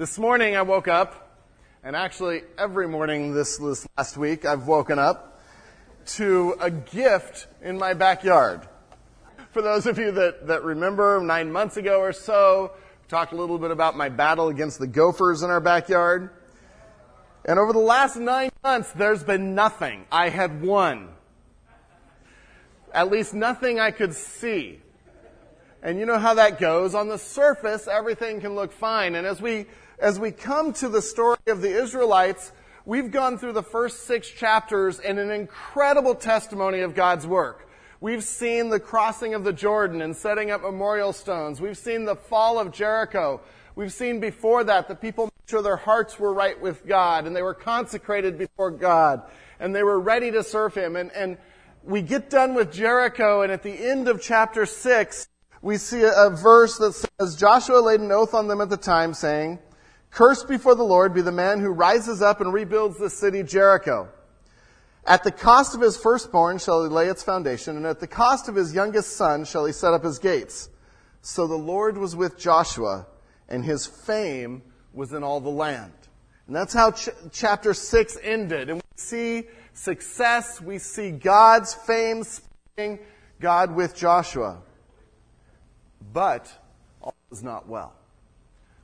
This morning I woke up, and actually every morning this, this last week I've woken up to a gift in my backyard. For those of you that, that remember, nine months ago or so, talked a little bit about my battle against the gophers in our backyard. And over the last nine months, there's been nothing. I had won. At least nothing I could see. And you know how that goes. On the surface, everything can look fine. And as we, as we come to the story of the Israelites, we've gone through the first six chapters in an incredible testimony of God's work. We've seen the crossing of the Jordan and setting up memorial stones. We've seen the fall of Jericho. We've seen before that the people made sure their hearts were right with God and they were consecrated before God and they were ready to serve Him. And, and we get done with Jericho and at the end of chapter six, we see a, a verse that says, Joshua laid an oath on them at the time saying, Cursed before the Lord be the man who rises up and rebuilds the city Jericho. At the cost of his firstborn shall he lay its foundation, and at the cost of his youngest son shall he set up his gates. So the Lord was with Joshua, and his fame was in all the land. And that's how ch- chapter 6 ended. And we see success, we see God's fame spreading, God with Joshua. But all is not well.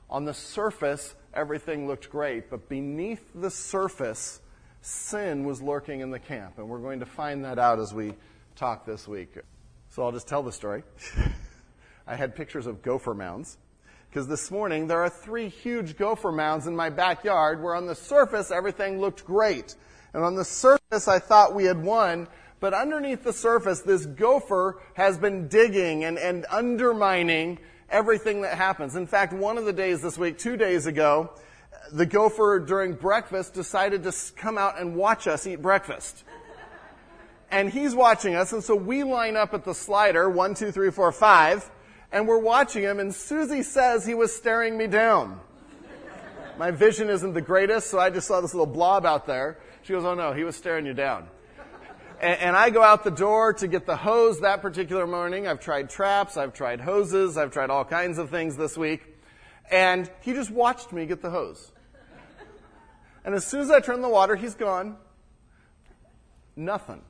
On the surface, everything looked great, but beneath the surface, sin was lurking in the camp. And we're going to find that out as we talk this week. So I'll just tell the story. I had pictures of gopher mounds. Because this morning there are three huge gopher mounds in my backyard where on the surface everything looked great. And on the surface I thought we had won, but underneath the surface this gopher has been digging and, and undermining everything that happens. In fact, one of the days this week, two days ago, the gopher during breakfast decided to come out and watch us eat breakfast. And he's watching us, and so we line up at the slider, one, two, three, four, five, and we're watching him, and Susie says he was staring me down. My vision isn't the greatest, so I just saw this little blob out there. She goes, oh no, he was staring you down. And, and I go out the door to get the hose that particular morning. I've tried traps, I've tried hoses, I've tried all kinds of things this week. And he just watched me get the hose. And as soon as I turn the water, he's gone. Nothing.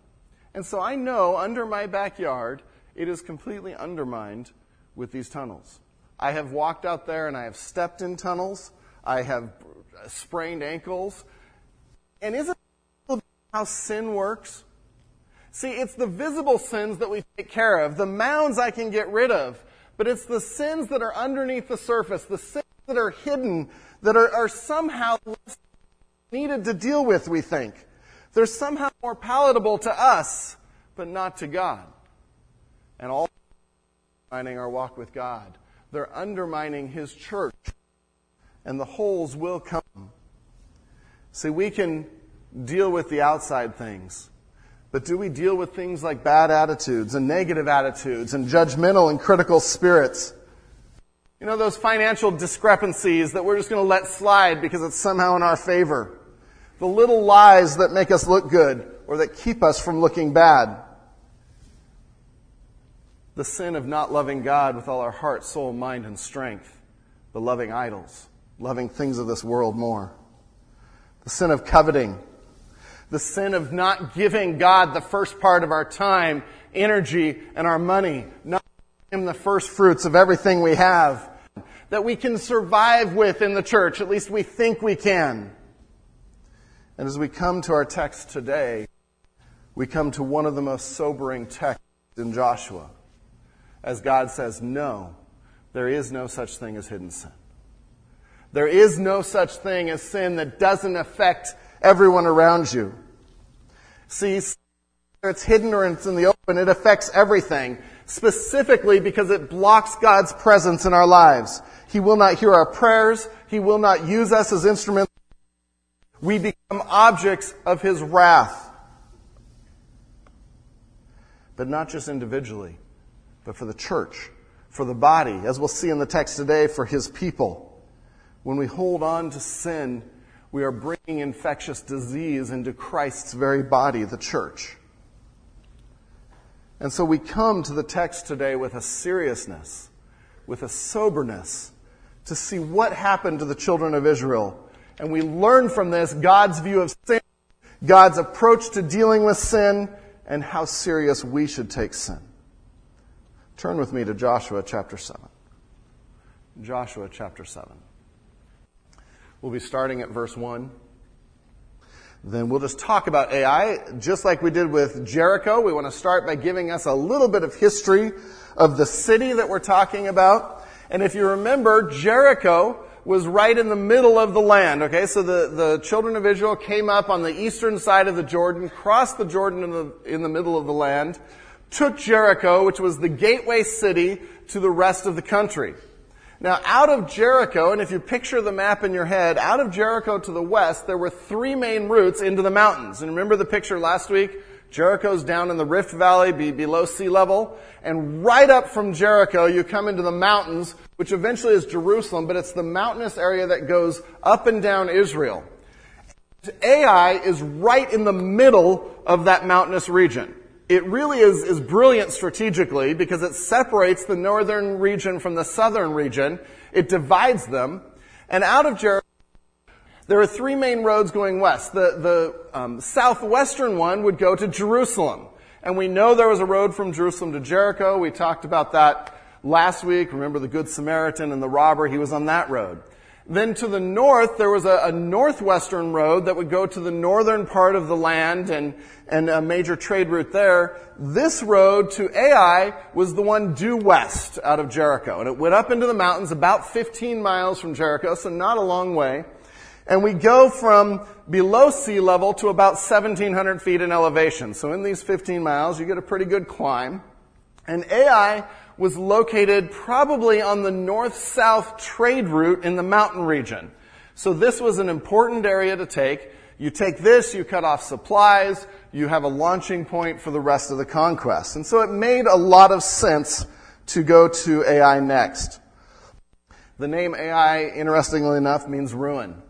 And so I know under my backyard, it is completely undermined with these tunnels. I have walked out there and I have stepped in tunnels. I have sprained ankles. And isn't how sin works? See, it's the visible sins that we take care of. The mounds I can get rid of. But it's the sins that are underneath the surface, the sins that are hidden, that are, are somehow needed to deal with, we think. They're somehow more palatable to us, but not to God. And all undermining our walk with God. They're undermining His church. And the holes will come. See, we can deal with the outside things. But do we deal with things like bad attitudes and negative attitudes and judgmental and critical spirits? You know, those financial discrepancies that we're just going to let slide because it's somehow in our favor. The little lies that make us look good or that keep us from looking bad. The sin of not loving God with all our heart, soul, mind, and strength. The loving idols, loving things of this world more. The sin of coveting. The sin of not giving God the first part of our time, energy, and our money. Not giving Him the first fruits of everything we have. That we can survive with in the church. At least we think we can. And as we come to our text today, we come to one of the most sobering texts in Joshua. As God says, no, there is no such thing as hidden sin. There is no such thing as sin that doesn't affect everyone around you. See, it's hidden or it's in the open, it affects everything, specifically because it blocks God's presence in our lives. He will not hear our prayers. He will not use us as instruments. We become objects of His wrath. But not just individually, but for the church, for the body, as we'll see in the text today, for His people. When we hold on to sin, we are bringing infectious disease into Christ's very body, the church. And so we come to the text today with a seriousness, with a soberness, to see what happened to the children of Israel. And we learn from this God's view of sin, God's approach to dealing with sin, and how serious we should take sin. Turn with me to Joshua chapter 7. Joshua chapter 7. We'll be starting at verse 1. Then we'll just talk about Ai, just like we did with Jericho. We want to start by giving us a little bit of history of the city that we're talking about. And if you remember, Jericho was right in the middle of the land. Okay, so the, the children of Israel came up on the eastern side of the Jordan, crossed the Jordan in the, in the middle of the land, took Jericho, which was the gateway city to the rest of the country. Now, out of Jericho, and if you picture the map in your head, out of Jericho to the west, there were three main routes into the mountains. And remember the picture last week? Jericho's down in the Rift Valley, be below sea level. And right up from Jericho, you come into the mountains, which eventually is Jerusalem, but it's the mountainous area that goes up and down Israel. Ai is right in the middle of that mountainous region it really is, is brilliant strategically because it separates the northern region from the southern region. It divides them. And out of Jericho, there are three main roads going west. The, the um, southwestern one would go to Jerusalem. And we know there was a road from Jerusalem to Jericho. We talked about that last week. Remember the Good Samaritan and the robber? He was on that road. Then to the north, there was a, a, northwestern road that would go to the northern part of the land and, and a major trade route there. This road to Ai was the one due west out of Jericho. And it went up into the mountains about 15 miles from Jericho, so not a long way. And we go from below sea level to about 1700 feet in elevation. So in these 15 miles, you get a pretty good climb. And Ai was located probably on the north-south trade route in the mountain region. So this was an important area to take. You take this, you cut off supplies, you have a launching point for the rest of the conquest. And so it made a lot of sense to go to Ai next. The name Ai, interestingly enough, means ruin.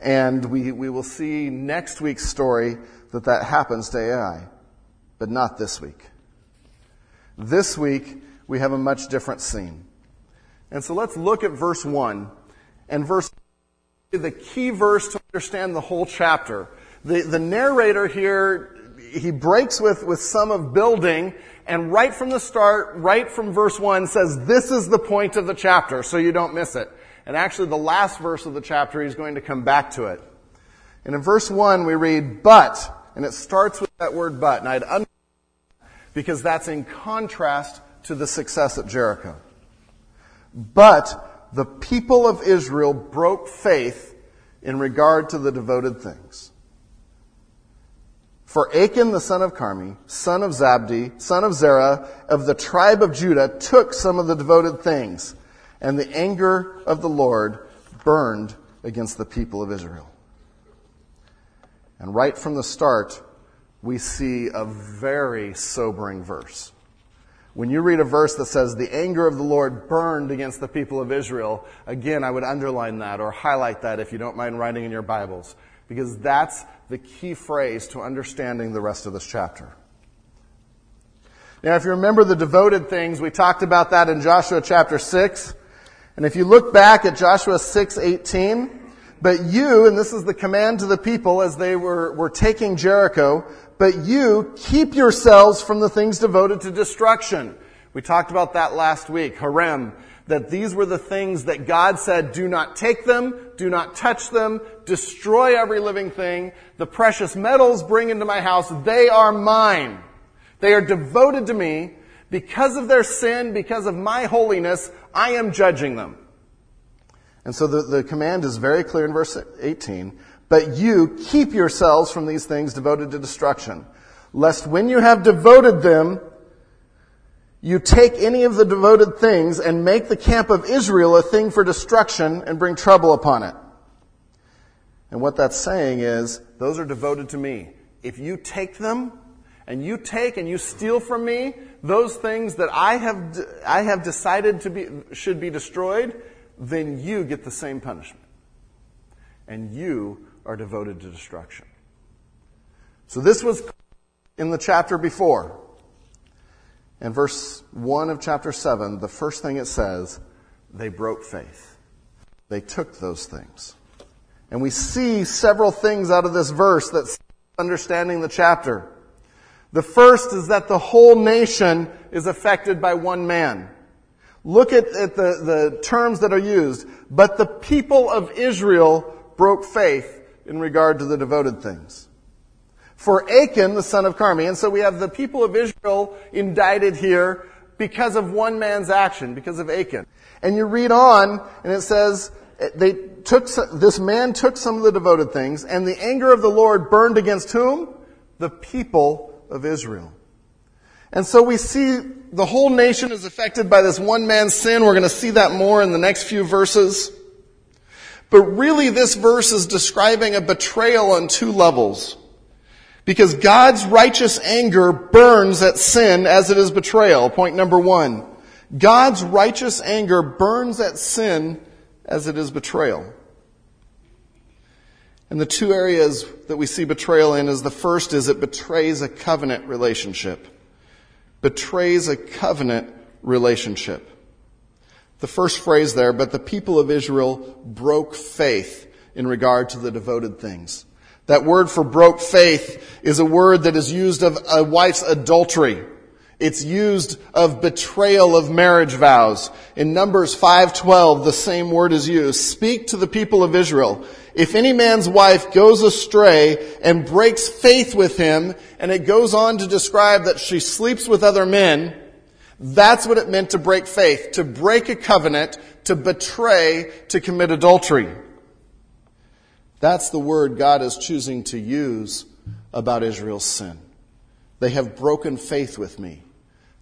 And we, we will see next week's story that that happens to Ai, but not this week. This week, we have a much different scene. And so let's look at verse 1. And verse the key verse to understand the whole chapter. The, the narrator here, he breaks with, with some of building, and right from the start, right from verse 1, says, This is the point of the chapter, so you don't miss it. And actually, the last verse of the chapter, he's going to come back to it. And in verse 1, we read, But, and it starts with that word but, and I'd under because that's in contrast to the success at Jericho. But the people of Israel broke faith in regard to the devoted things. For Achan the son of Carmi, son of Zabdi, son of Zerah, of the tribe of Judah, took some of the devoted things, and the anger of the Lord burned against the people of Israel. And right from the start, we see a very sobering verse. When you read a verse that says, the anger of the Lord burned against the people of Israel, again, I would underline that or highlight that if you don't mind writing in your Bibles, because that's the key phrase to understanding the rest of this chapter. Now, if you remember the devoted things, we talked about that in Joshua chapter 6. And if you look back at Joshua 6:18, but you, and this is the command to the people as they were, were taking Jericho, but you keep yourselves from the things devoted to destruction. We talked about that last week, herem, that these were the things that God said, do not take them, do not touch them, destroy every living thing. The precious metals bring into my house, they are mine. They are devoted to me. Because of their sin, because of my holiness, I am judging them. And so the, the command is very clear in verse 18. But you keep yourselves from these things devoted to destruction, lest when you have devoted them, you take any of the devoted things and make the camp of Israel a thing for destruction and bring trouble upon it. And what that's saying is, those are devoted to me. If you take them, and you take and you steal from me those things that I have, I have decided to be, should be destroyed, then you get the same punishment. And you are devoted to destruction. So this was in the chapter before. In verse 1 of chapter 7, the first thing it says, they broke faith. they took those things. And we see several things out of this verse that's understanding the chapter. The first is that the whole nation is affected by one man. Look at, at the, the terms that are used. But the people of Israel broke faith in regard to the devoted things. For Achan, the son of Carmi, and so we have the people of Israel indicted here because of one man's action, because of Achan. And you read on, and it says, they took, this man took some of the devoted things, and the anger of the Lord burned against whom? The people of Israel. And so we see the whole nation is affected by this one man's sin. We're going to see that more in the next few verses. But really this verse is describing a betrayal on two levels. Because God's righteous anger burns at sin as it is betrayal. Point number one. God's righteous anger burns at sin as it is betrayal. And the two areas that we see betrayal in is the first is it betrays a covenant relationship betrays a covenant relationship. The first phrase there, but the people of Israel broke faith in regard to the devoted things. That word for broke faith is a word that is used of a wife's adultery. It's used of betrayal of marriage vows. In Numbers 5:12, the same word is used. Speak to the people of Israel. If any man's wife goes astray and breaks faith with him, and it goes on to describe that she sleeps with other men, that's what it meant to break faith, to break a covenant, to betray, to commit adultery. That's the word God is choosing to use about Israel's sin. They have broken faith with me.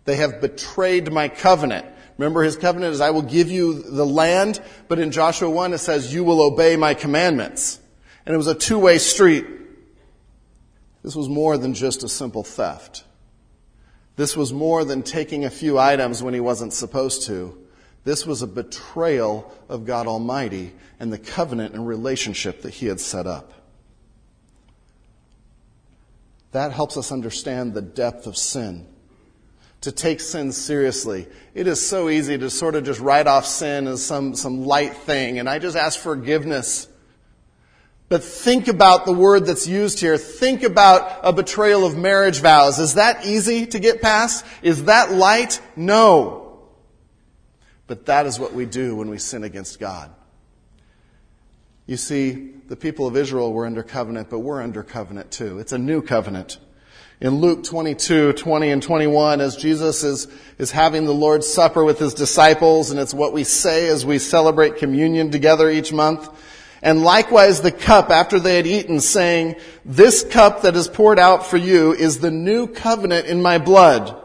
They have betrayed my covenant. Remember his covenant is I will give you the land, but in Joshua 1 it says you will obey my commandments. And it was a two-way street. This was more than just a simple theft. This was more than taking a few items when he wasn't supposed to. This was a betrayal of God Almighty and the covenant and relationship that he had set up. That helps us understand the depth of sin to take sin seriously. It is so easy to sort of just write off sin as some, some light thing, and I just ask forgiveness. But think about the word that's used here. Think about a betrayal of marriage vows. Is that easy to get past? Is that light? No. But that is what we do when we sin against God. You see, the people of Israel were under covenant, but we're under covenant too. It's a new covenant in Luke 22, 20 and 21 as Jesus is, is having the Lord's Supper with his disciples and it's what we say as we celebrate communion together each month. And likewise the cup after they had eaten saying, this cup that is poured out for you is the new covenant in my blood.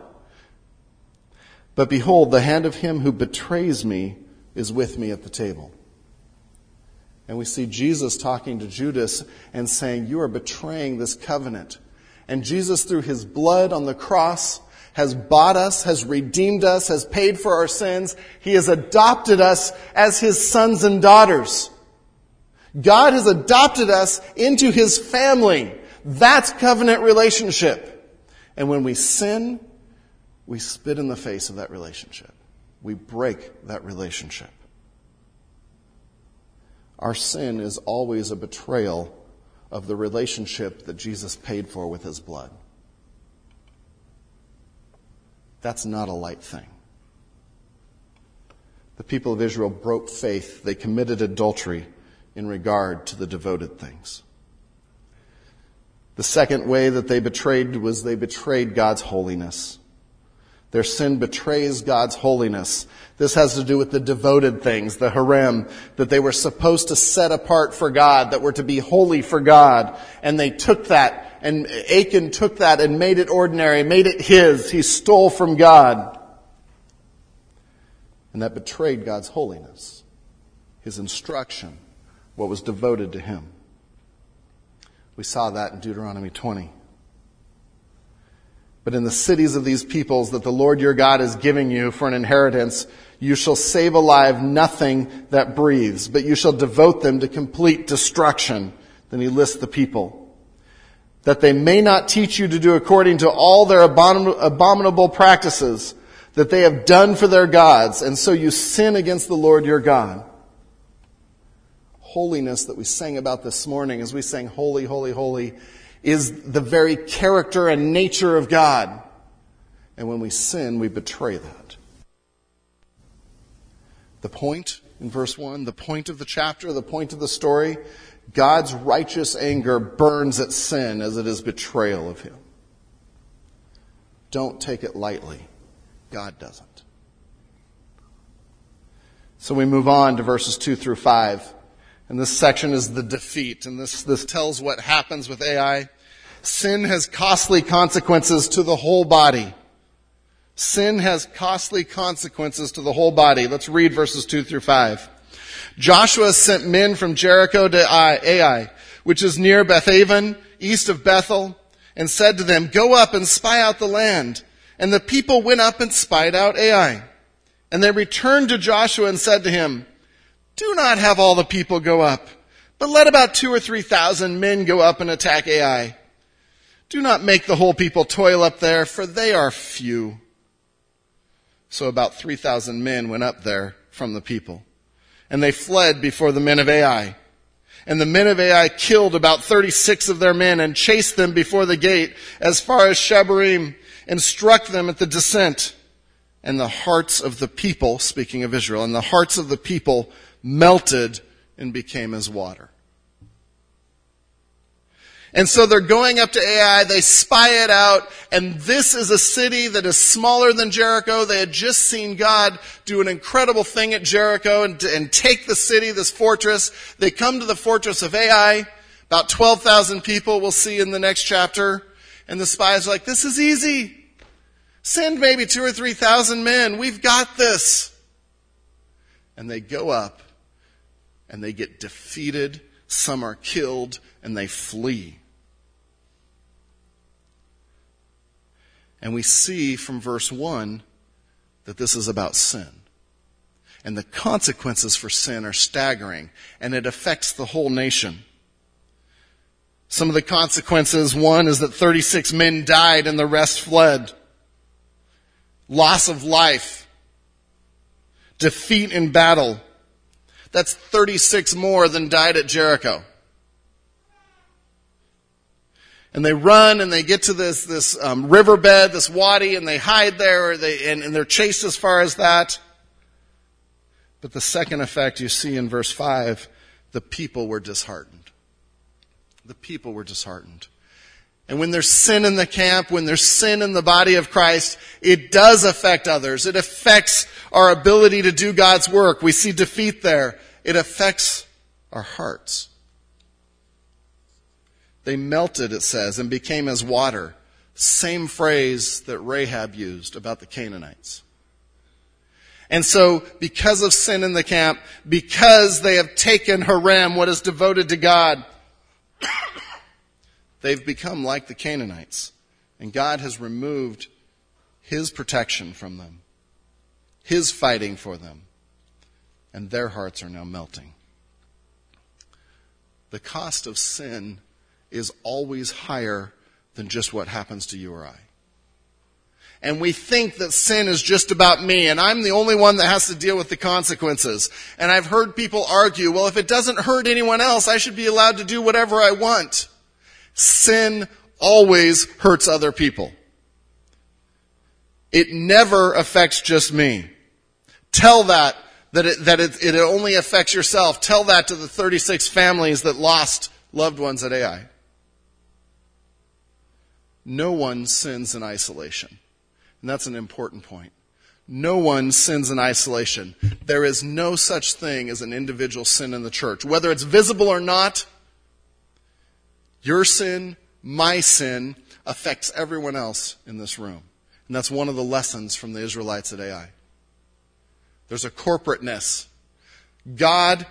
But behold, the hand of him who betrays me is with me at the table. And we see Jesus talking to Judas and saying, you are betraying this covenant. And Jesus, through his blood on the cross, has bought us, has redeemed us, has paid for our sins. He has adopted us as his sons and daughters. God has adopted us into his family. That's covenant relationship. And when we sin, we spit in the face of that relationship. We break that relationship. Our sin is always a betrayal of the relationship that Jesus paid for with his blood. That's not a light thing. The people of Israel broke faith. They committed adultery in regard to the devoted things. The second way that they betrayed was they betrayed God's holiness. Their sin betrays God's holiness. This has to do with the devoted things, the herem, that they were supposed to set apart for God, that were to be holy for God. And they took that, and Achan took that and made it ordinary, made it his. He stole from God. And that betrayed God's holiness, his instruction, what was devoted to him. We saw that in Deuteronomy 20 but in the cities of these peoples that the Lord your God is giving you for an inheritance, you shall save alive nothing that breathes, but you shall devote them to complete destruction. Then he lists the people. That they may not teach you to do according to all their abominable practices that they have done for their gods, and so you sin against the Lord your God. Holiness that we sang about this morning as we sang holy, holy, holy is the very character and nature of God. And when we sin, we betray that. The point in verse 1, the point of the chapter, the point of the story, God's righteous anger burns at sin as it is betrayal of Him. Don't take it lightly. God doesn't. So we move on to verses 2 through 5. And this section is the defeat. And this, this tells what happens with Ai. Sin has costly consequences to the whole body. Sin has costly consequences to the whole body. Let's read verses 2 through 5. Joshua sent men from Jericho to Ai, which is near Bethaven, east of Bethel, and said to them, Go up and spy out the land. And the people went up and spied out Ai. And they returned to Joshua and said to him, Do not have all the people go up, but let about two or three thousand men go up and attack Ai. Do not make the whole people toil up there, for they are few. So about 3,000 men went up there from the people. And they fled before the men of Ai. And the men of Ai killed about 36 of their men and chased them before the gate as far as Shebarim and struck them at the descent. And the hearts of the people, speaking of Israel, and the hearts of the people melted and became as water. And so they're going up to Ai, they spy it out, and this is a city that is smaller than Jericho. They had just seen God do an incredible thing at Jericho and, and take the city, this fortress. They come to the fortress of Ai, about 12,000 people we'll see in the next chapter. And the spies are like, this is easy. Send maybe two or three thousand men. We've got this. And they go up and they get defeated. Some are killed and they flee. And we see from verse 1 that this is about sin. And the consequences for sin are staggering, and it affects the whole nation. Some of the consequences, one is that 36 men died and the rest fled. Loss of life. Defeat in battle. That's 36 more than died at Jericho and they run and they get to this this um, riverbed, this wadi, and they hide there, they, and, and they're chased as far as that. But the second effect you see in verse five, the people were disheartened. The people were disheartened. And when there's sin in the camp, when there's sin in the body of Christ, it does affect others. It affects our ability to do God's work. We see defeat there. It affects our hearts. They melted, it says, and became as water. Same phrase that Rahab used about the Canaanites. And so, because of sin in the camp, because they have taken Herem, what is devoted to God, they've become like the Canaanites. And God has removed His protection from them, His fighting for them. And their hearts are now melting. The cost of sin is always higher than just what happens to you or I. And we think that sin is just about me and I'm the only one that has to deal with the consequences. And I've heard people argue, well, if it doesn't hurt anyone else, I should be allowed to do whatever I want. Sin always hurts other people. It never affects just me. Tell that, that it, that it, it only affects yourself. Tell that to the 36 families that lost loved ones at Ai. No one sins in isolation. And that's an important point. No one sins in isolation. There is no such thing as an individual sin in the church. Whether it's visible or not, your sin, my sin, affects everyone else in this room. And that's one of the lessons from the Israelites at Ai. There's a corporateness. God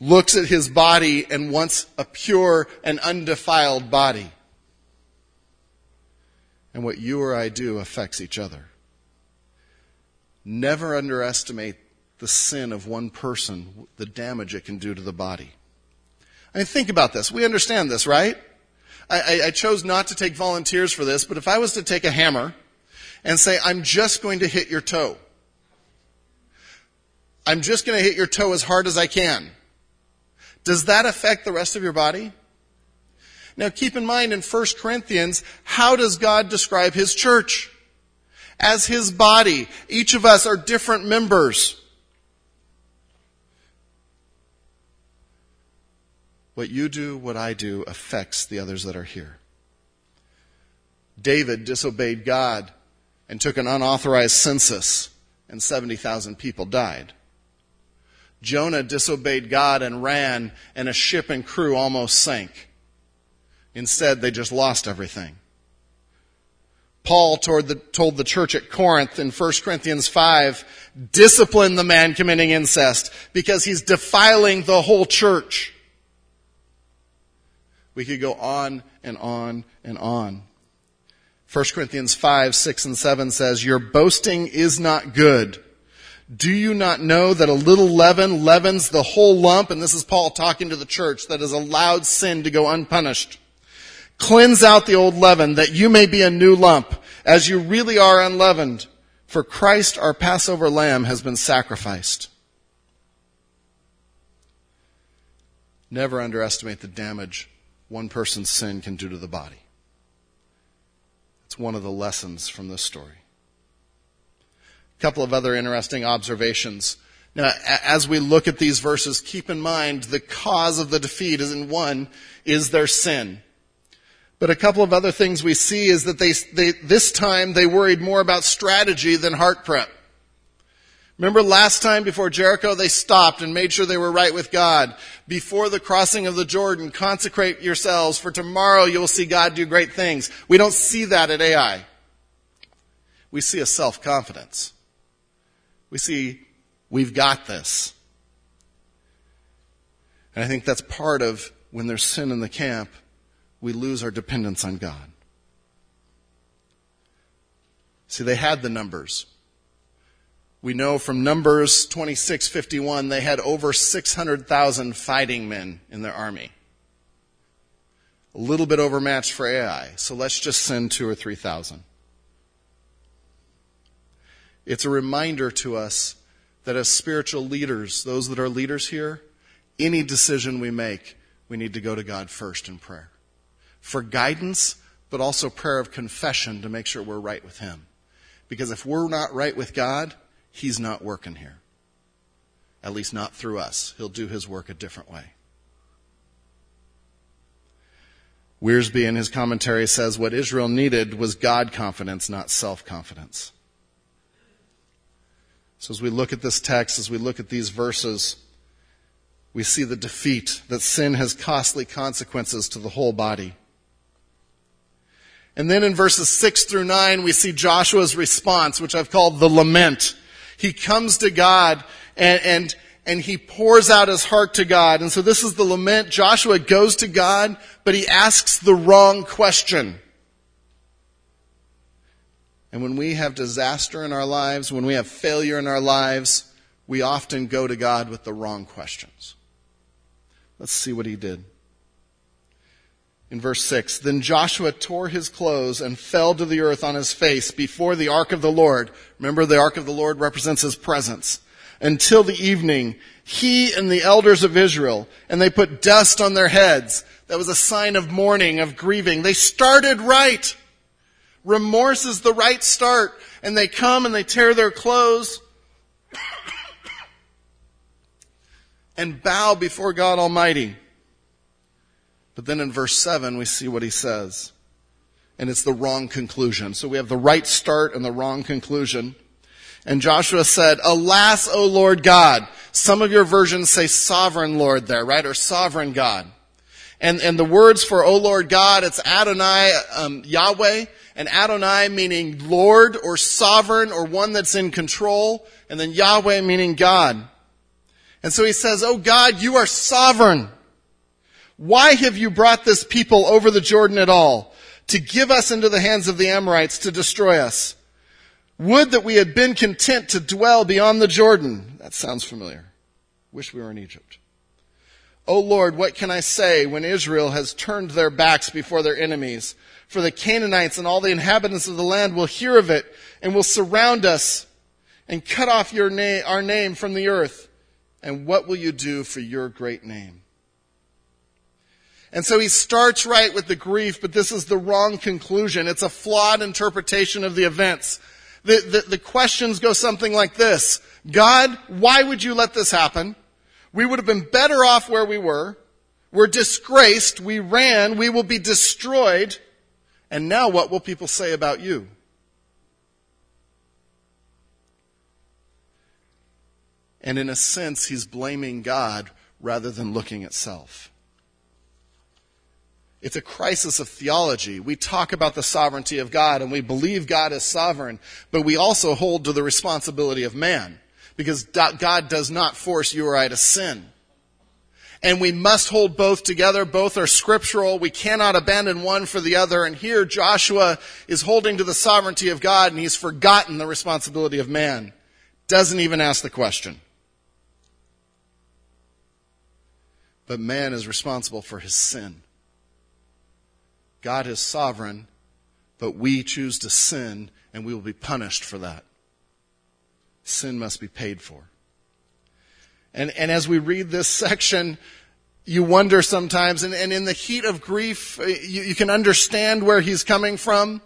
looks at his body and wants a pure and undefiled body and what you or I do affects each other. Never underestimate the sin of one person, the damage it can do to the body. I mean, think about this. We understand this, right? I, I, I chose not to take volunteers for this, but if I was to take a hammer and say, I'm just going to hit your toe, I'm just going to hit your toe as hard as I can. Does that affect the rest of your body? Now keep in mind in 1 Corinthians, how does God describe His church? As His body. Each of us are different members. What you do, what I do, affects the others that are here. David disobeyed God and took an unauthorized census, and 70,000 people died. Jonah disobeyed God and ran, and a ship and crew almost sank. Instead, they just lost everything. Paul told the, told the church at Corinth in 1 Corinthians 5, discipline the man committing incest because he's defiling the whole church. We could go on and on and on. 1 Corinthians 5, 6, and 7 says, Your boasting is not good. Do you not know that a little leaven leavens the whole lump? And this is Paul talking to the church that has allowed sin to go unpunished. Cleanse out the old leaven that you may be a new lump as you really are unleavened. For Christ, our Passover lamb, has been sacrificed. Never underestimate the damage one person's sin can do to the body. It's one of the lessons from this story. Couple of other interesting observations. Now, as we look at these verses, keep in mind the cause of the defeat is in one, is their sin. But a couple of other things we see is that they, they, this time they worried more about strategy than heart prep. Remember last time before Jericho, they stopped and made sure they were right with God. Before the crossing of the Jordan, consecrate yourselves for tomorrow you will see God do great things. We don't see that at Ai. We see a self-confidence. We see, we've got this. And I think that's part of when there's sin in the camp, we lose our dependence on God. See, they had the numbers. We know from Numbers 26:51 they had over 600,000 fighting men in their army. A little bit overmatched for Ai, so let's just send 2 or 3,000. It's a reminder to us that as spiritual leaders, those that are leaders here, any decision we make, we need to go to God first in prayer for guidance, but also prayer of confession to make sure we're right with Him. Because if we're not right with God, He's not working here. At least not through us. He'll do His work a different way. Wiersbe in his commentary says what Israel needed was God confidence, not self confidence. So as we look at this text, as we look at these verses, we see the defeat, that sin has costly consequences to the whole body. And then in verses 6 through 9, we see Joshua's response, which I've called the lament. He comes to God and, and, and he pours out his heart to God. And so this is the lament. Joshua goes to God, but he asks the wrong question. And when we have disaster in our lives, when we have failure in our lives, we often go to God with the wrong questions. Let's see what he did in verse 6 Then Joshua tore his clothes and fell to the earth on his face before the ark of the Lord. Remember, the ark of the Lord represents his presence. Until the evening, he and the elders of Israel, and they put dust on their heads. That was a sign of mourning, of grieving. They started right. Remorse is the right start. And they come and they tear their clothes and bow before God Almighty. But then in verse 7, we see what he says. And it's the wrong conclusion. So we have the right start and the wrong conclusion. And Joshua said, Alas, O Lord God. Some of your versions say sovereign Lord there, right? Or sovereign God. And, and the words for O Lord God, it's Adonai, um, Yahweh, and Adonai meaning Lord or sovereign or one that's in control, and then Yahweh meaning God. And so he says, Oh God, you are sovereign. Why have you brought this people over the Jordan at all? To give us into the hands of the Amorites to destroy us. Would that we had been content to dwell beyond the Jordan. That sounds familiar. Wish we were in Egypt. O Lord, what can I say when Israel has turned their backs before their enemies? For the Canaanites and all the inhabitants of the land will hear of it and will surround us and cut off your name, our name from the earth. And what will you do for your great name? And so he starts right with the grief, but this is the wrong conclusion. It's a flawed interpretation of the events. The, the, the, questions go something like this. God, why would you let this happen? We would have been better off where we were. We're disgraced. We ran. We will be destroyed. And now what will people say about you? And in a sense, he's blaming God rather than looking at self. It's a crisis of theology. We talk about the sovereignty of God and we believe God is sovereign, but we also hold to the responsibility of man because God does not force you or I to sin. And we must hold both together. Both are scriptural. We cannot abandon one for the other. And here Joshua is holding to the sovereignty of God and he's forgotten the responsibility of man. Doesn't even ask the question. But man is responsible for his sin. God is sovereign, but we choose to sin and we will be punished for that. Sin must be paid for. And, and as we read this section, you wonder sometimes, and, and in the heat of grief, uh, you, you can understand where he's coming from,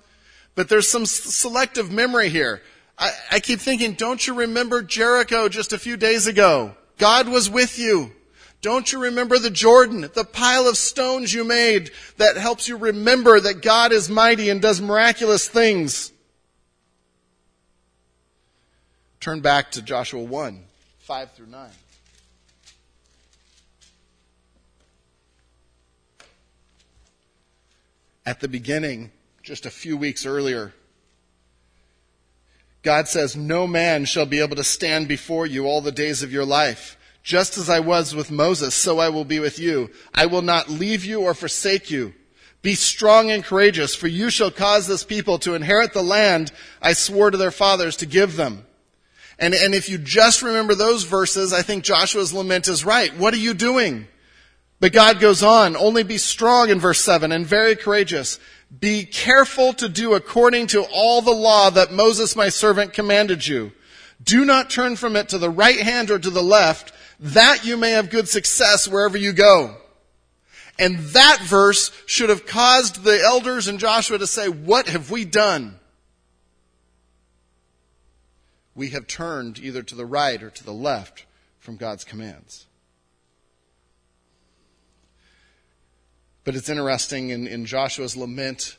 but there's some selective memory here. I, I keep thinking, don't you remember Jericho just a few days ago? God was with you. Don't you remember the Jordan, the pile of stones you made that helps you remember that God is mighty and does miraculous things? Turn back to Joshua 1, 5 through 9. At the beginning, just a few weeks earlier, God says, No man shall be able to stand before you all the days of your life. Just as I was with Moses, so I will be with you. I will not leave you or forsake you. Be strong and courageous, for you shall cause this people to inherit the land I swore to their fathers to give them. And, and if you just remember those verses, I think Joshua's lament is right. What are you doing? But God goes on, only be strong in verse 7 and very courageous. Be careful to do according to all the law that Moses my servant commanded you. Do not turn from it to the right hand or to the left, that you may have good success wherever you go. And that verse should have caused the elders and Joshua to say, What have we done? We have turned either to the right or to the left from God's commands. But it's interesting in, in Joshua's lament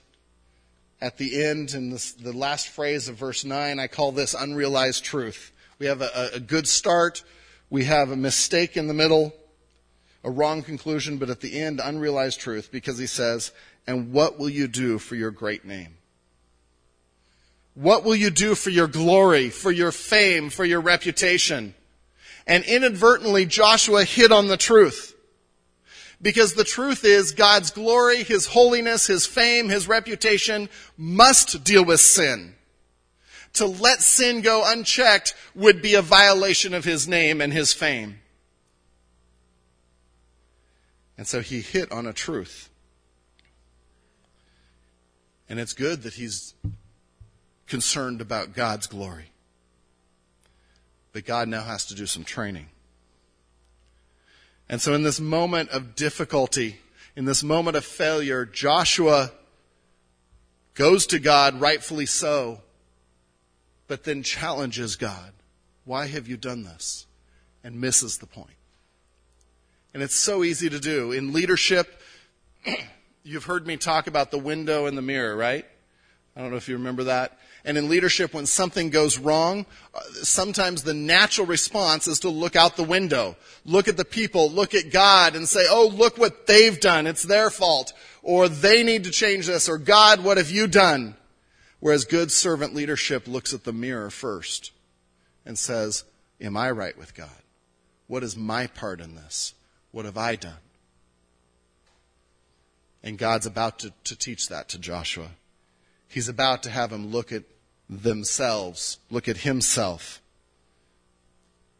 at the end, in this, the last phrase of verse 9, I call this unrealized truth. We have a, a good start, we have a mistake in the middle, a wrong conclusion, but at the end, unrealized truth because he says, And what will you do for your great name? What will you do for your glory, for your fame, for your reputation? And inadvertently, Joshua hit on the truth. Because the truth is, God's glory, His holiness, His fame, His reputation must deal with sin to let sin go unchecked would be a violation of his name and his fame. And so he hit on a truth. And it's good that he's concerned about God's glory. But God now has to do some training. And so in this moment of difficulty, in this moment of failure, Joshua goes to God, rightfully so, but then challenges God. Why have you done this? And misses the point. And it's so easy to do. In leadership, you've heard me talk about the window and the mirror, right? I don't know if you remember that. And in leadership, when something goes wrong, uh, sometimes the natural response is to look out the window, look at the people, look at God and say, oh, look what they've done. It's their fault. Or they need to change this. Or God, what have you done? Whereas good servant leadership looks at the mirror first and says, Am I right with God? What is my part in this? What have I done? And God's about to, to teach that to Joshua. He's about to have him look at themselves, look at himself,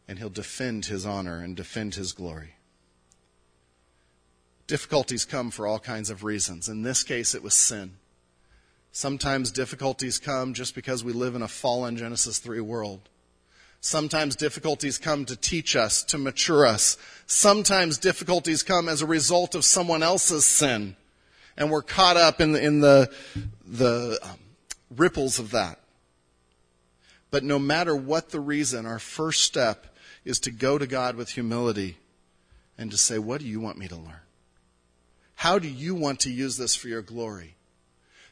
and he'll defend his honor and defend his glory. Difficulties come for all kinds of reasons. In this case, it was sin. Sometimes difficulties come just because we live in a fallen Genesis 3 world. Sometimes difficulties come to teach us, to mature us. Sometimes difficulties come as a result of someone else's sin. And we're caught up in the, in the, the um, ripples of that. But no matter what the reason, our first step is to go to God with humility and to say, What do you want me to learn? How do you want to use this for your glory?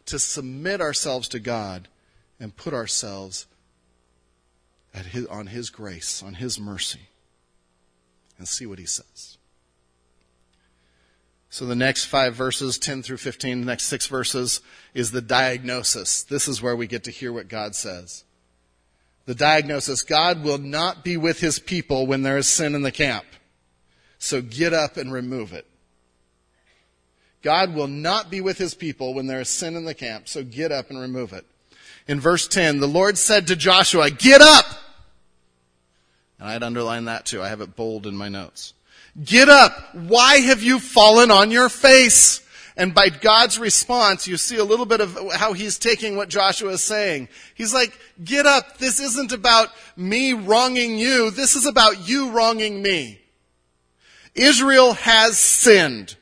To submit ourselves to God and put ourselves his, on His grace, on His mercy, and see what He says. So the next five verses, 10 through 15, the next six verses, is the diagnosis. This is where we get to hear what God says. The diagnosis God will not be with His people when there is sin in the camp. So get up and remove it. God will not be with his people when there is sin in the camp, so get up and remove it. In verse 10, the Lord said to Joshua, Get up! And I'd underline that too. I have it bold in my notes. Get up! Why have you fallen on your face? And by God's response, you see a little bit of how he's taking what Joshua is saying. He's like, get up. This isn't about me wronging you. This is about you wronging me. Israel has sinned.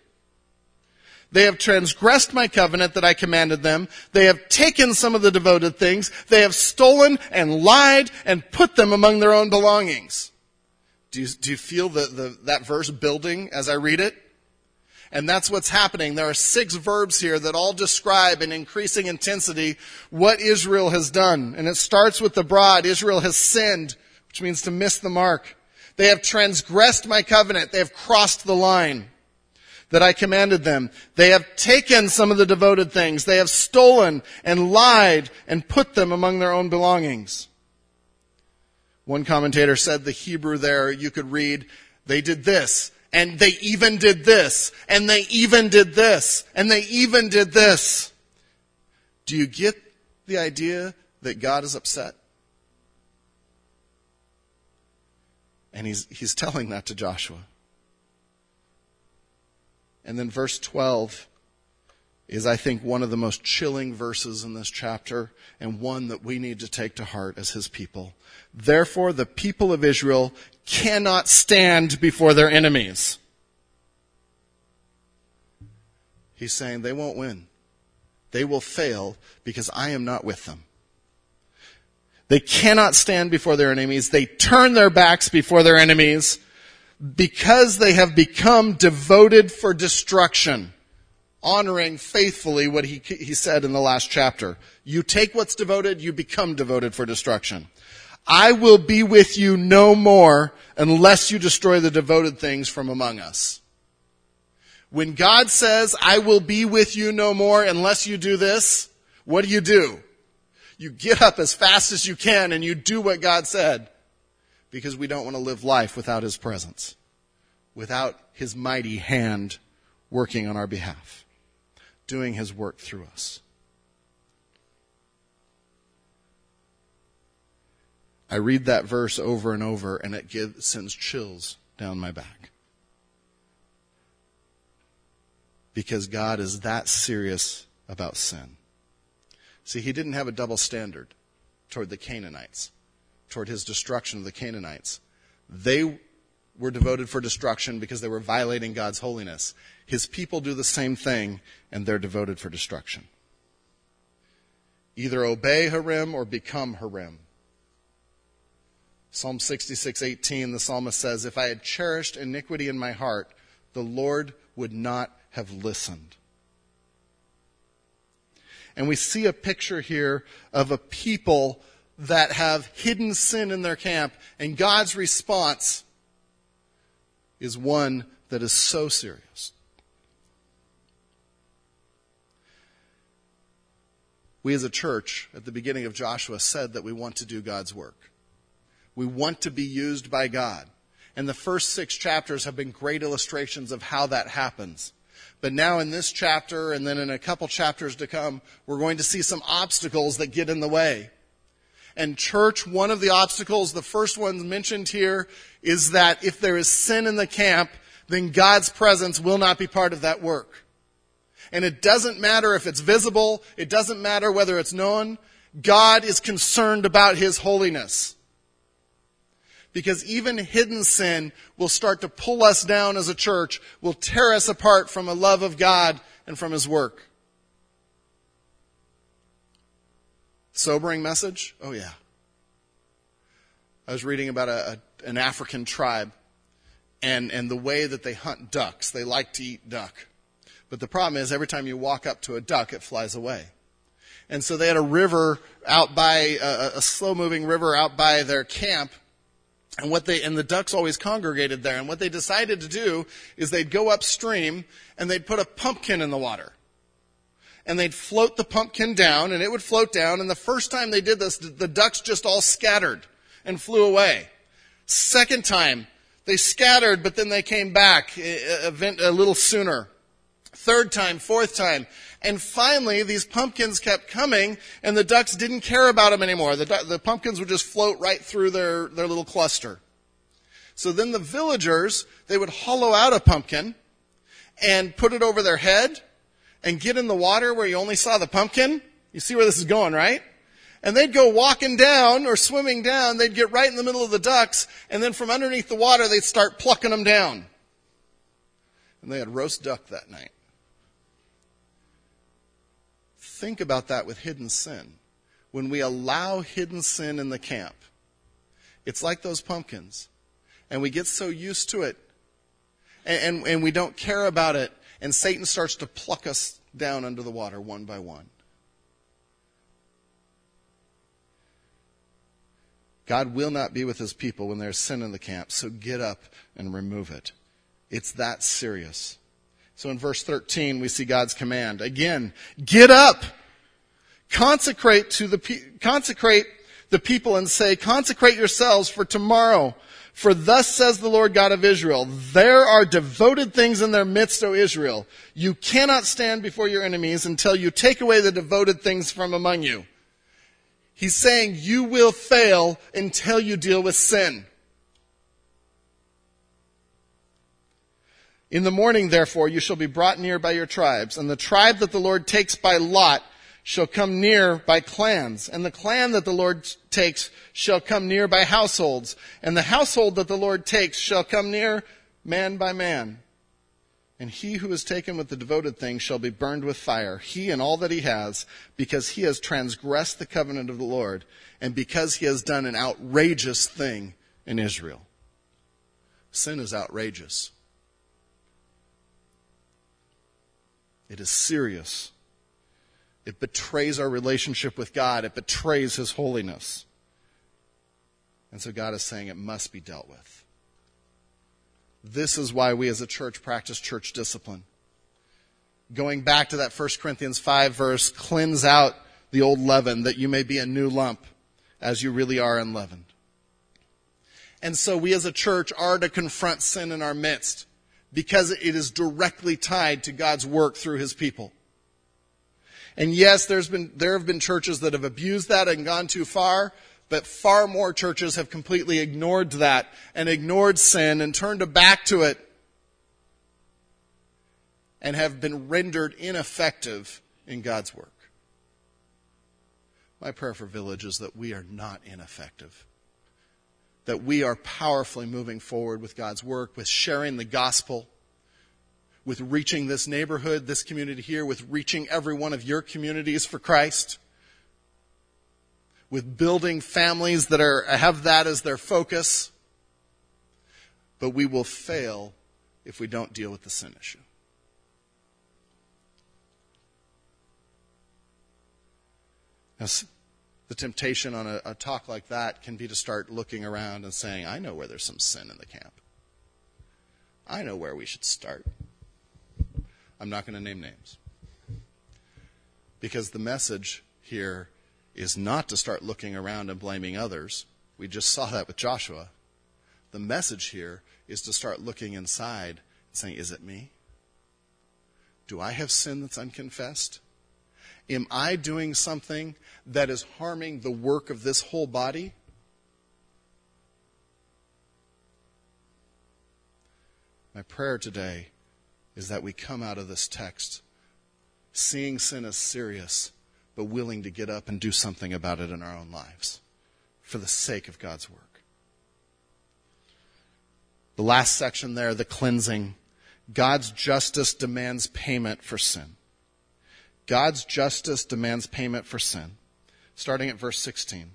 They have transgressed my covenant that I commanded them. They have taken some of the devoted things. They have stolen and lied and put them among their own belongings. Do you, do you feel the, the, that verse building as I read it? And that's what's happening. There are six verbs here that all describe in increasing intensity what Israel has done. And it starts with the broad. Israel has sinned, which means to miss the mark. They have transgressed my covenant. They have crossed the line that I commanded them. They have taken some of the devoted things. They have stolen and lied and put them among their own belongings. One commentator said the Hebrew there, you could read, they did this, and they even did this, and they even did this, and they even did this. Do you get the idea that God is upset? And he's, he's telling that to Joshua. And then verse 12 is, I think, one of the most chilling verses in this chapter and one that we need to take to heart as his people. Therefore, the people of Israel cannot stand before their enemies. He's saying they won't win. They will fail because I am not with them. They cannot stand before their enemies. They turn their backs before their enemies because they have become devoted for destruction, honoring faithfully what he, he said in the last chapter. You take what's devoted, you become devoted for destruction. I will be with you no more unless you destroy the devoted things from among us. When God says, I will be with you no more unless you do this, what do you do? you get up as fast as you can and you do what God said because we don't want to live life without His presence, without His mighty hand working on our behalf, doing His work through us. I read that verse over and over and it gives, sends chills down my back. Because God is that serious about sin. See, he didn't have a double standard toward the Canaanites, toward his destruction of the Canaanites. They were devoted for destruction because they were violating God's holiness. His people do the same thing, and they're devoted for destruction. Either obey Herem or become Herem. Psalm 66:18 the psalmist says, "If I had cherished iniquity in my heart, the Lord would not have listened." And we see a picture here of a people that have hidden sin in their camp, and God's response is one that is so serious. We as a church at the beginning of Joshua said that we want to do God's work. We want to be used by God. And the first six chapters have been great illustrations of how that happens. But now in this chapter and then in a couple chapters to come, we're going to see some obstacles that get in the way. And church, one of the obstacles, the first one mentioned here, is that if there is sin in the camp, then God's presence will not be part of that work. And it doesn't matter if it's visible, it doesn't matter whether it's known, God is concerned about His holiness. Because even hidden sin will start to pull us down as a church, will tear us apart from a love of God and from His work. Sobering message? Oh yeah. I was reading about a, a, an African tribe and, and the way that they hunt ducks. They like to eat duck. But the problem is every time you walk up to a duck, it flies away. And so they had a river out by, a, a slow moving river out by their camp. And what they, and the ducks always congregated there. And what they decided to do is they'd go upstream and they'd put a pumpkin in the water and they'd float the pumpkin down and it would float down. And the first time they did this, the ducks just all scattered and flew away. Second time, they scattered, but then they came back eh, eh, a, a little sooner. Third time, fourth time. And finally, these pumpkins kept coming, and the ducks didn't care about them anymore. The, the pumpkins would just float right through their, their little cluster. So then the villagers, they would hollow out a pumpkin and put it over their head and get in the water where you only saw the pumpkin. You see where this is going, right? And they'd go walking down or swimming down. They'd get right in the middle of the ducks. And then from underneath the water, they'd start plucking them down. And they had roast duck that night. Think about that with hidden sin. When we allow hidden sin in the camp, it's like those pumpkins. And we get so used to it. And, and, and we don't care about it and Satan starts to pluck us down under the water one by one. God will not be with his people when there's sin in the camp, so get up and remove it. It's that serious. So in verse 13, we see God's command. Again, get up! Consecrate to the, consecrate the people and say, consecrate yourselves for tomorrow for thus says the Lord God of Israel, there are devoted things in their midst, O Israel. You cannot stand before your enemies until you take away the devoted things from among you. He's saying you will fail until you deal with sin. In the morning, therefore, you shall be brought near by your tribes, and the tribe that the Lord takes by lot shall come near by clans, and the clan that the Lord takes shall come near by households, and the household that the Lord takes shall come near man by man. And he who is taken with the devoted thing shall be burned with fire, he and all that he has, because he has transgressed the covenant of the Lord, and because he has done an outrageous thing in Israel. Sin is outrageous. It is serious. It betrays our relationship with God. It betrays His holiness. And so God is saying it must be dealt with. This is why we as a church practice church discipline. Going back to that 1 Corinthians 5 verse, cleanse out the old leaven that you may be a new lump as you really are unleavened. And so we as a church are to confront sin in our midst because it is directly tied to God's work through His people. And yes, there's been, there have been churches that have abused that and gone too far, but far more churches have completely ignored that and ignored sin and turned a back to it and have been rendered ineffective in God's work. My prayer for Village is that we are not ineffective. That we are powerfully moving forward with God's work, with sharing the gospel, with reaching this neighborhood, this community here, with reaching every one of your communities for Christ, with building families that are, have that as their focus. But we will fail if we don't deal with the sin issue. Now, the temptation on a, a talk like that can be to start looking around and saying, I know where there's some sin in the camp. I know where we should start. I'm not going to name names. Because the message here is not to start looking around and blaming others. We just saw that with Joshua. The message here is to start looking inside and saying, Is it me? Do I have sin that's unconfessed? Am I doing something that is harming the work of this whole body? My prayer today is that we come out of this text seeing sin as serious, but willing to get up and do something about it in our own lives for the sake of God's work. The last section there, the cleansing. God's justice demands payment for sin. God's justice demands payment for sin. Starting at verse 16.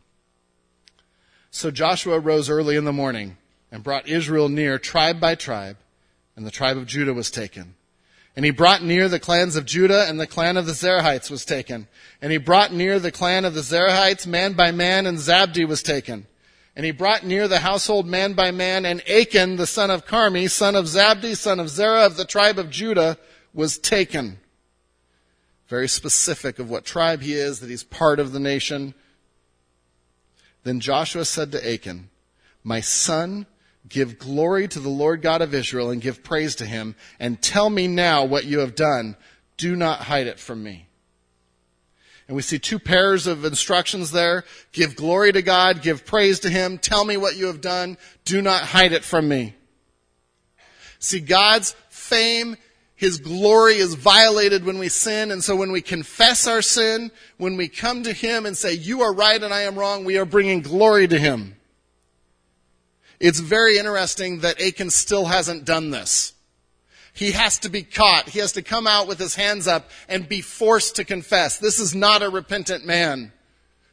So Joshua rose early in the morning and brought Israel near tribe by tribe, and the tribe of Judah was taken. And he brought near the clans of Judah, and the clan of the Zerahites was taken. And he brought near the clan of the Zerahites man by man, and Zabdi was taken. And he brought near the household man by man, and Achan, the son of Carmi, son of Zabdi, son of Zerah of the tribe of Judah, was taken. Very specific of what tribe he is, that he's part of the nation. Then Joshua said to Achan, My son, give glory to the Lord God of Israel and give praise to him, and tell me now what you have done. Do not hide it from me. And we see two pairs of instructions there. Give glory to God, give praise to Him, tell me what you have done, do not hide it from me. See, God's fame, His glory is violated when we sin, and so when we confess our sin, when we come to Him and say, you are right and I am wrong, we are bringing glory to Him. It's very interesting that Achan still hasn't done this. He has to be caught. He has to come out with his hands up and be forced to confess. This is not a repentant man.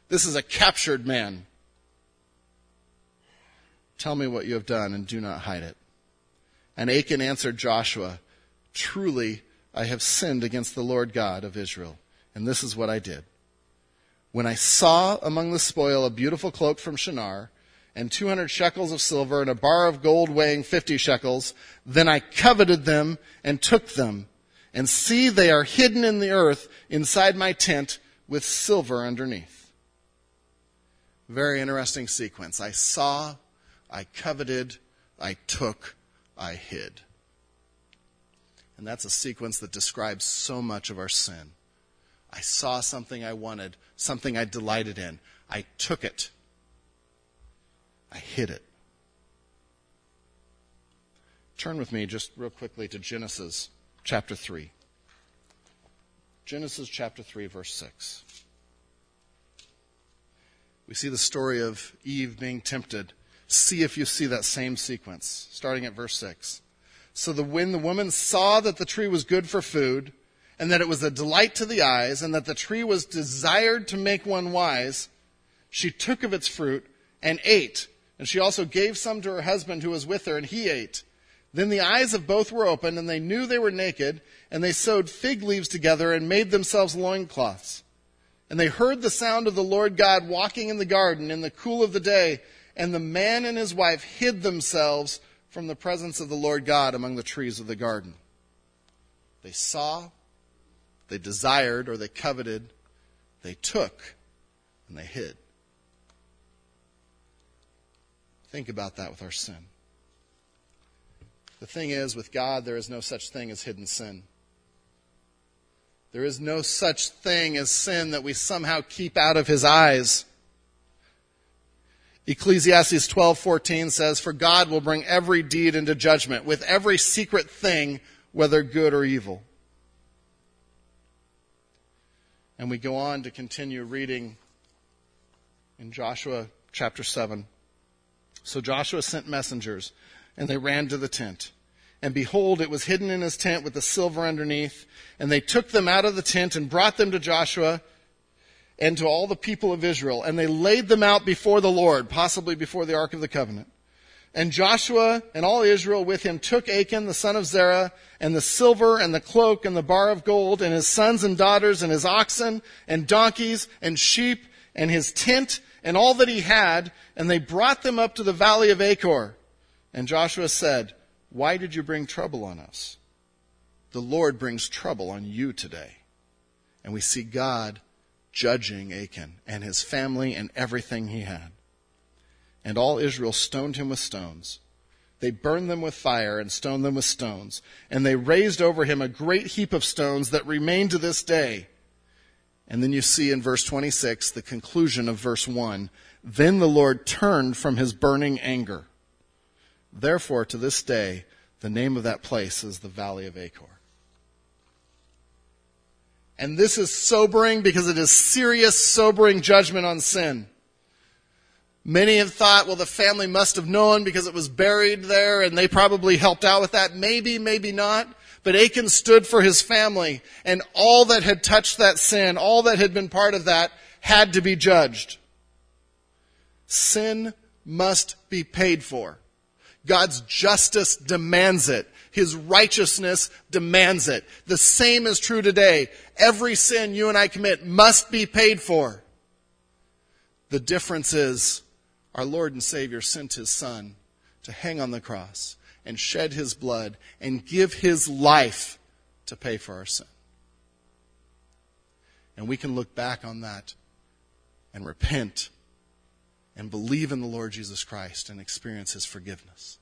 This is a captured man. Tell me what you have done and do not hide it. And Achan answered Joshua, Truly, I have sinned against the Lord God of Israel. And this is what I did. When I saw among the spoil a beautiful cloak from Shinar, and 200 shekels of silver and a bar of gold weighing 50 shekels. Then I coveted them and took them. And see, they are hidden in the earth inside my tent with silver underneath. Very interesting sequence. I saw, I coveted, I took, I hid. And that's a sequence that describes so much of our sin. I saw something I wanted, something I delighted in. I took it I hid it. Turn with me just real quickly to Genesis chapter 3. Genesis chapter 3, verse 6. We see the story of Eve being tempted. See if you see that same sequence, starting at verse 6. So the, when the woman saw that the tree was good for food, and that it was a delight to the eyes, and that the tree was desired to make one wise, she took of its fruit and ate. And she also gave some to her husband who was with her, and he ate. Then the eyes of both were opened, and they knew they were naked, and they sewed fig leaves together and made themselves loincloths. And they heard the sound of the Lord God walking in the garden in the cool of the day, and the man and his wife hid themselves from the presence of the Lord God among the trees of the garden. They saw, they desired, or they coveted, they took, and they hid. Think about that with our sin. The thing is, with God, there is no such thing as hidden sin. There is no such thing as sin that we somehow keep out of his eyes. Ecclesiastes 12:14 says, "For God will bring every deed into judgment with every secret thing, whether good or evil." And we go on to continue reading in Joshua chapter 7. So Joshua sent messengers, and they ran to the tent. And behold, it was hidden in his tent with the silver underneath. And they took them out of the tent and brought them to Joshua and to all the people of Israel. And they laid them out before the Lord, possibly before the Ark of the Covenant. And Joshua and all Israel with him took Achan, the son of Zerah, and the silver and the cloak and the bar of gold, and his sons and daughters, and his oxen and donkeys and sheep, and his tent and all that he had, and they brought them up to the valley of Achor. And Joshua said, Why did you bring trouble on us? The Lord brings trouble on you today. And we see God judging Achan and his family and everything he had. And all Israel stoned him with stones. They burned them with fire and stoned them with stones. And they raised over him a great heap of stones that remain to this day. And then you see in verse 26 the conclusion of verse 1. Then the Lord turned from his burning anger. Therefore, to this day, the name of that place is the Valley of Achor. And this is sobering because it is serious, sobering judgment on sin. Many have thought, well, the family must have known because it was buried there and they probably helped out with that. Maybe, maybe not. But Achan stood for his family and all that had touched that sin, all that had been part of that had to be judged. Sin must be paid for. God's justice demands it. His righteousness demands it. The same is true today. Every sin you and I commit must be paid for. The difference is our Lord and Savior sent his Son to hang on the cross and shed his blood and give his life to pay for our sin. And we can look back on that and repent and believe in the Lord Jesus Christ and experience his forgiveness.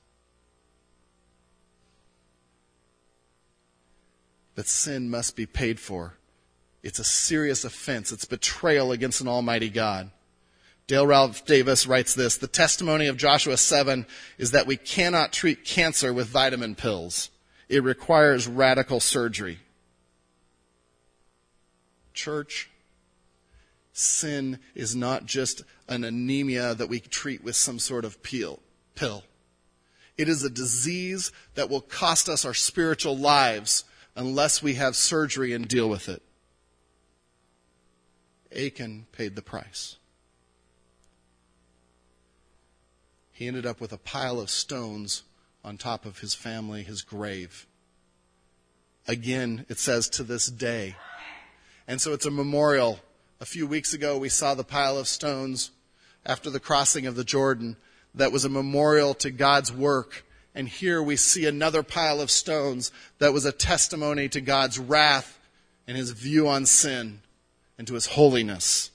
But sin must be paid for. It's a serious offense. It's betrayal against an almighty God. Dale Ralph Davis writes this The testimony of Joshua 7 is that we cannot treat cancer with vitamin pills, it requires radical surgery. Church, sin is not just an anemia that we treat with some sort of pill. It is a disease that will cost us our spiritual lives unless we have surgery and deal with it. Achan paid the price. he ended up with a pile of stones on top of his family, his grave. Again, it says to this day. And so it's a memorial. A few weeks ago, we saw the pile of stones after the crossing of the Jordan that was a memorial to God's work. And here we see another pile of stones that was a testimony to God's wrath and his view on sin and to his holiness.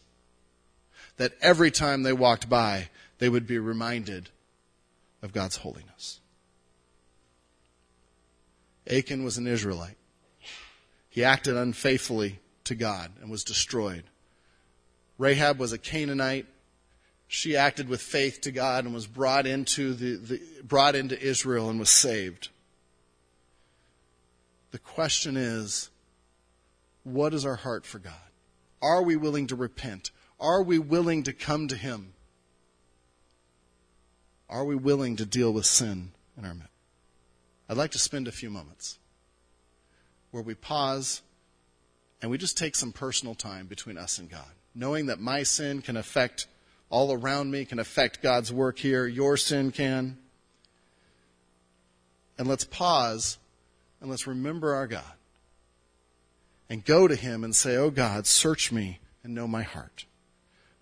That every time they walked by, they would be reminded of God's holiness. Achan was an Israelite. He acted unfaithfully to God and was destroyed. Rahab was a Canaanite. She acted with faith to God and was brought into, the, the, brought into Israel and was saved. The question is, what is our heart for God? Are we willing to repent? Are we willing to come to Him? Are we willing to deal with sin in our midst? I'd like to spend a few moments where we pause and we just take some personal time between us and God, knowing that my sin can affect all around me, can affect God's work here, your sin can. And let's pause and let's remember our God and go to Him and say, Oh God, search me and know my heart.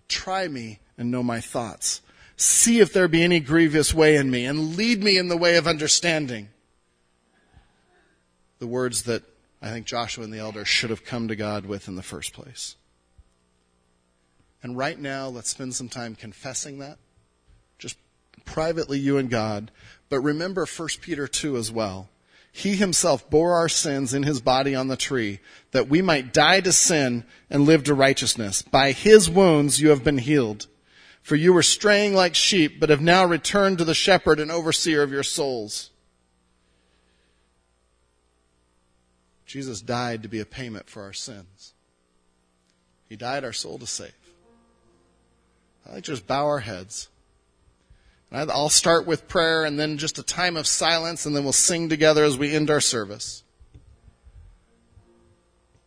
Try me and know my thoughts. See if there be any grievous way in me, and lead me in the way of understanding. The words that I think Joshua and the elders should have come to God with in the first place. And right now, let's spend some time confessing that. Just privately, you and God. But remember 1 Peter 2 as well. He himself bore our sins in his body on the tree, that we might die to sin and live to righteousness. By his wounds you have been healed. For you were straying like sheep, but have now returned to the shepherd and overseer of your souls. Jesus died to be a payment for our sins. He died our soul to save. I just bow our heads. I'll start with prayer and then just a time of silence, and then we'll sing together as we end our service.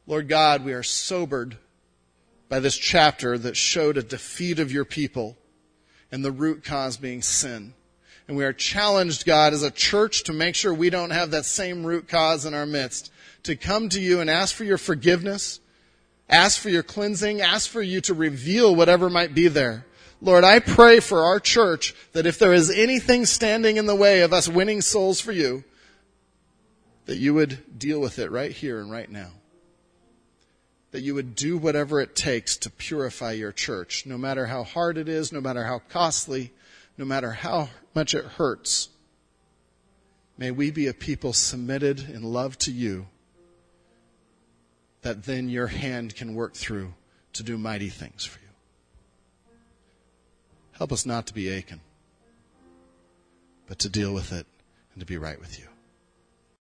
Lord God, we are sobered by this chapter that showed a defeat of your people and the root cause being sin. And we are challenged, God, as a church to make sure we don't have that same root cause in our midst, to come to you and ask for your forgiveness, ask for your cleansing, ask for you to reveal whatever might be there. Lord, I pray for our church that if there is anything standing in the way of us winning souls for you, that you would deal with it right here and right now that you would do whatever it takes to purify your church, no matter how hard it is, no matter how costly, no matter how much it hurts. May we be a people submitted in love to you, that then your hand can work through to do mighty things for you. Help us not to be Achan, but to deal with it and to be right with you.